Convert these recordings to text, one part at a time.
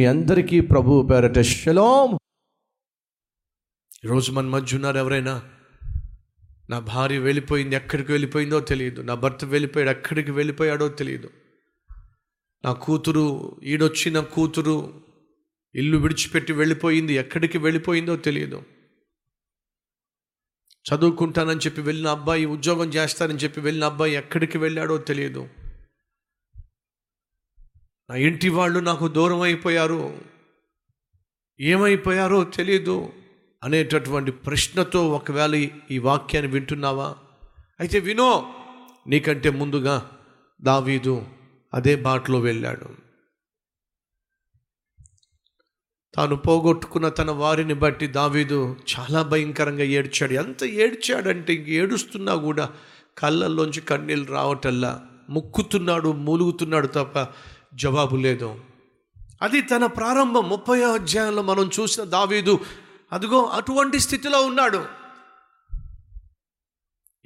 మీ అందరికీ ప్రభు పేరట షలోం ఈరోజు మన మధ్య ఉన్నారు ఎవరైనా? నా భార్య వెళ్ళిపోయింది ఎక్కడికి వెళ్ళిపోయిందో తెలియదు. నా భర్త వెళ్ళిపోయాడు ఎక్కడికి వెళ్ళిపోయాడో తెలియదు. నా కూతురు ఈడొచ్చిన కూతురు ఇల్లు విడిచిపెట్టి వెళ్ళిపోయింది ఎక్కడికి వెళ్ళిపోయిందో తెలియదు. చదువుకుంటానని చెప్పి వెళ్ళిన అబ్బాయి ఉద్యోగం చేస్తానని చెప్పి వెళ్ళిన అబ్బాయి ఎక్కడికి వెళ్ళాడో తెలియదు. నా ఇంటి వాళ్ళు నాకు దూరం అయిపోయారు. ఏమైపోయారో తెలియదు అనేటటువంటి ప్రశ్నతో ఒకవేళ ఈ- వాక్యాన్ని వింటున్నావా? అయితే వినో నీకంటే ముందుగా దావీదు అదే బాటలో వెళ్ళాడు. తాను పోగొట్టుకున్న తన వారిని బట్టి దావీదు చాలా భయంకరంగా ఏడ్చాడు. ఎంత ఏడ్చాడంటే ఇంక ఏడుస్తున్నా కూడా కళ్ళల్లోంచి కన్నీళ్ళు రావటల్లా ముక్కుతున్నాడు మూలుగుతున్నాడు తప్ప జవాబు లేదు. అది తన ప్రారంభం ముప్పై అధ్యాయంలో మనం చూసిన దావీదు అదిగో అటువంటి స్థితిలో ఉన్నాడు.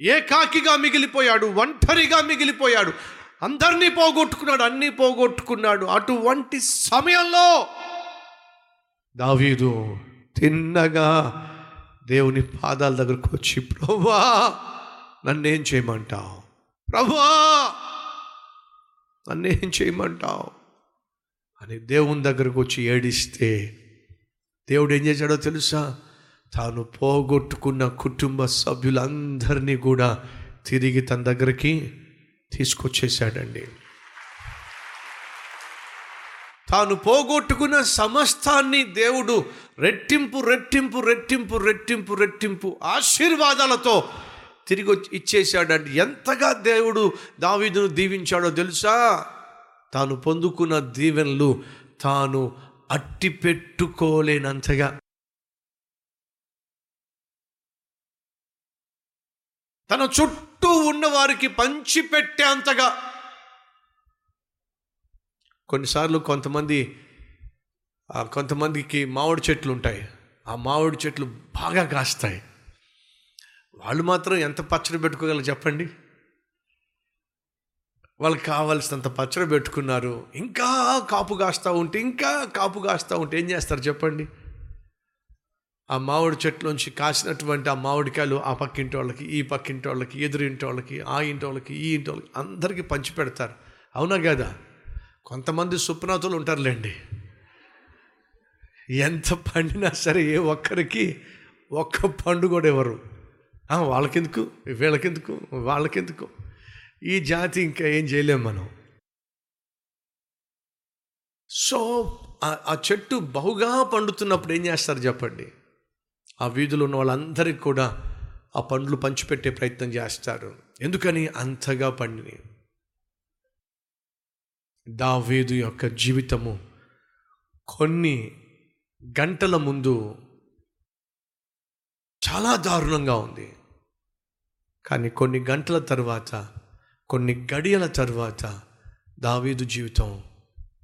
ఏకాకిగా మిగిలిపోయాడు ఒంటరిగా మిగిలిపోయాడు. అందరినీ పోగొట్టుకున్నాడు అన్నీ పోగొట్టుకున్నాడు. అటువంటి సమయంలో దావీదు తిన్నగా దేవుని పాదాల దగ్గరకు వచ్చి ప్రభా నన్నేం చేయమంటావు? ప్రభా నన్నేం చేయమంటావు? అని దేవుని దగ్గరకు వచ్చి ఏడిస్తే దేవుడు ఏం చేశాడో తెలుసా? తాను పోగొట్టుకున్న కుటుంబ సభ్యులందరినీ కూడా తిరిగి తన దగ్గరికి తీసుకొచ్చేసాడండి తాను పోగొట్టుకున్న సమస్తాన్ని దేవుడు రెట్టింపు రెట్టింపు రెట్టింపు రెట్టింపు రెట్టింపు ఆశీర్వాదాలతో తిరిగి వచ్చి ఇచ్చేశాడండి ఎంతగా దేవుడు దావీదును దీవించాడో తెలుసా? తాను పొందుకున్న దీవెనలు తాను అట్టి పెట్టుకోలేనంతగా. తన చుట్టూ ఉన్న వారికి పంచిపెట్టేంతగా కొన్నిసార్లు కొంతమంది కొంతమందికి మామిడి చెట్లు ఉంటాయి ఆ మామిడి చెట్లు బాగా కాస్తాయి. వాళ్ళు మాత్రం ఎంత పచ్చడి పెట్టుకోగలరు చెప్పండి? వాళ్ళకి కావాల్సినంత పచ్చడి పెట్టుకున్నారు. ఇంకా కాపు కాస్తూ ఉంటే ఇంకా కాపు కాస్తూ ఉంటే ఏం చేస్తారు చెప్పండి? ఆ మామిడి చెట్లోంచి కాసినటువంటి ఆ మామిడికాయలు ఆ పక్కింటి వాళ్ళకి ఈ పక్కింటి వాళ్ళకి ఎదురింటి వాళ్ళకి ఆ ఇంటి వాళ్ళకి ఈ ఇంటి వాళ్ళకి అందరికీ పంచి పెడతారు. అవునా కదా? కొంతమంది సుప్నాథులు ఉంటారులేండి. ఎంత పండినా సరే ఏ ఒక్కరికి ఒక్క పండు కూడా ఎవరు వాళ్ళకెందుకు? వీళ్ళకెందుకు? వాళ్ళకెందుకు? ఈ జాతి ఇంకా ఏం చేయలేం మనం. సో ఆ- చెట్టు బహుగా పండుతున్నప్పుడు ఏం చేస్తారు చెప్పండి? ఆ వీధిలో ఉన్న వాళ్ళందరికీ కూడా ఆ పండ్లు పంచిపెట్టే ప్రయత్నం చేస్తారు. ఎందుకని? అంతగా పండిని దావీదు యొక్క జీవితము కొన్ని గంటల ముందు చాలా దారుణంగా ఉంది. కానీ కొన్ని గంటల తర్వాత కొన్ని గడియల తర్వాత దావీదు జీవితం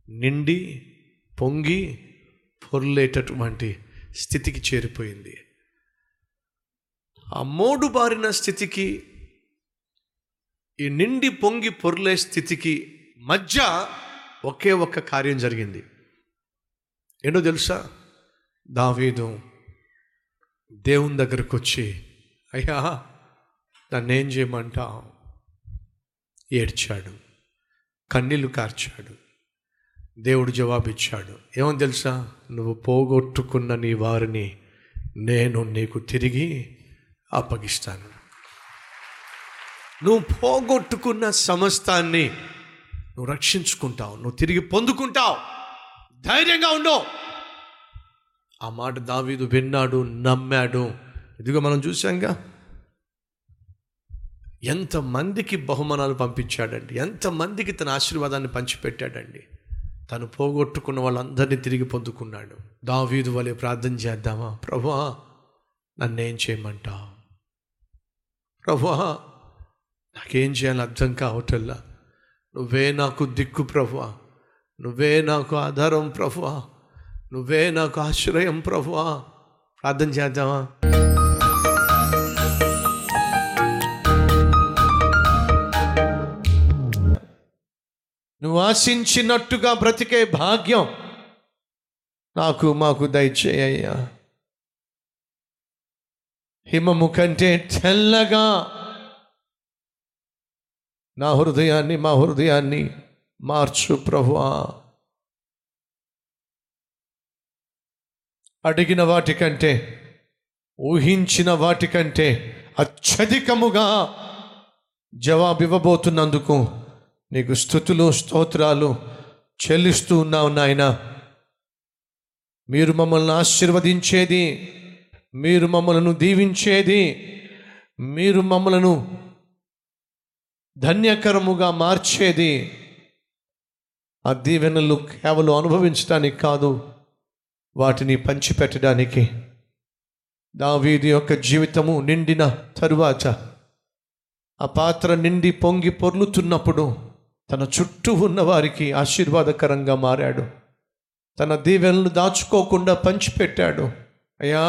నిండి పొంగి పొర్లేటటువంటి స్థితికి చేరిపోయింది. ఆ మోడు బారిన స్థితికి ఈ నిండి పొంగి పొర్లే స్థితికి మధ్య ఒకే ఒక్క కార్యం జరిగింది. ఏంటో తెలుసా? దావీదు దేవుని దగ్గరకు వచ్చి అయ్యా నన్నేం చేయమంటావు? ఏడ్చాడు. కన్నీళ్ళు కార్చాడు. దేవుడు జవాబిచ్చాడు ఏమని తెలుసా? నువ్వు పోగొట్టుకున్న నీ వారిని నేను నీకు తిరిగి అప్పగిస్తాను. నువ్వు పోగొట్టుకున్న సమస్తాన్ని నువ్వు రక్షించుకుంటావు నువ్వు తిరిగి పొందుకుంటావు. ధైర్యంగా ఉండవు ఆ మాట దావీదు విన్నాడు నమ్మాడు. ఇదిగో మనం చూసాంగా ఎంతమందికి బహుమానాలు పంపించాడండి ఎంతమందికి తన ఆశీర్వాదాన్ని పంచిపెట్టాడండి. తను పోగొట్టుకున్న వాళ్ళందరినీ తిరిగి పొందుకున్నాడు. దావీదు వలె ప్రార్థన చేద్దామా? ప్రభా నన్నేం చేయమంటావు? ప్రభా నాకేం చేయాలో అర్థం కావటల్లా నువ్వే నాకు దిక్కు ప్రభువా. నువ్వే నాకు ఆధారం ప్రభువా. నువ్వే నాకు ఆశ్రయం ప్రభువా. ప్రార్థన చేద్దామా? నువ్వు ఆశించినట్టుగా బ్రతికే భాగ్యం నాకు మాకు దయచేయ్యా హిమము కంటే తెల్లగా నా హృదయాన్ని మా హృదయాన్ని మార్చు ప్రభువా. అడిగిన వాటికంటే ఊహించిన వాటికంటే అత్యధికముగా జవాబివ్వబోతున్నందుకు నీకు స్థుతులు స్తోత్రాలు చెల్లిస్తూ ఉన్నావు నాయన. మీరు మమ్మల్ని ఆశీర్వదించేది మీరు మమ్మలను దీవించేది మీరు మమ్మలను ధన్యకరముగా మార్చేది. ఆ దీవెనలు కేవలం అనుభవించడానికి కాదు వాటిని పంచిపెట్టడానికి దావీది యొక్క జీవితము నిండిన తరువాత ఆ పాత్ర నిండి పొంగి పొర్లుతున్నప్పుడు తన చుట్టూ ఉన్న వారికి ఆశీర్వాదకరంగా మారాడు. తన దీవెనలు దాచుకోకుండా పంచిపెట్టాడు. అయ్యా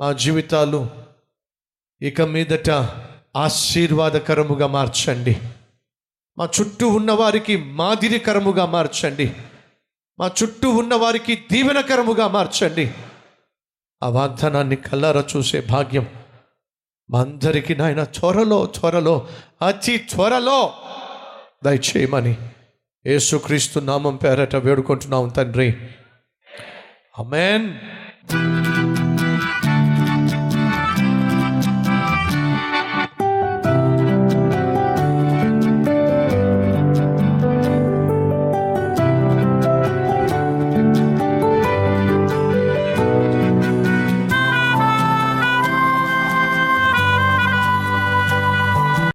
మా జీవితాలు ఇక మీదట ఆశీర్వాదకరముగా మార్చండి. మా చుట్టూ ఉన్నవారికి మాదిరికరముగా మార్చండి. మా చుట్టూ ఉన్న వారికి దీవెనకరముగా మార్చండి. ఆ వాగ్దానాన్ని కల్లారా చూసే భాగ్యం. మా అందరికీ నాయన త్వరలో త్వరలో అతి త్వరలో దయచేయమని యేసుక్రీస్తు నామం పేరట వేడుకుంటున్నాం తండ్రి. అమెన్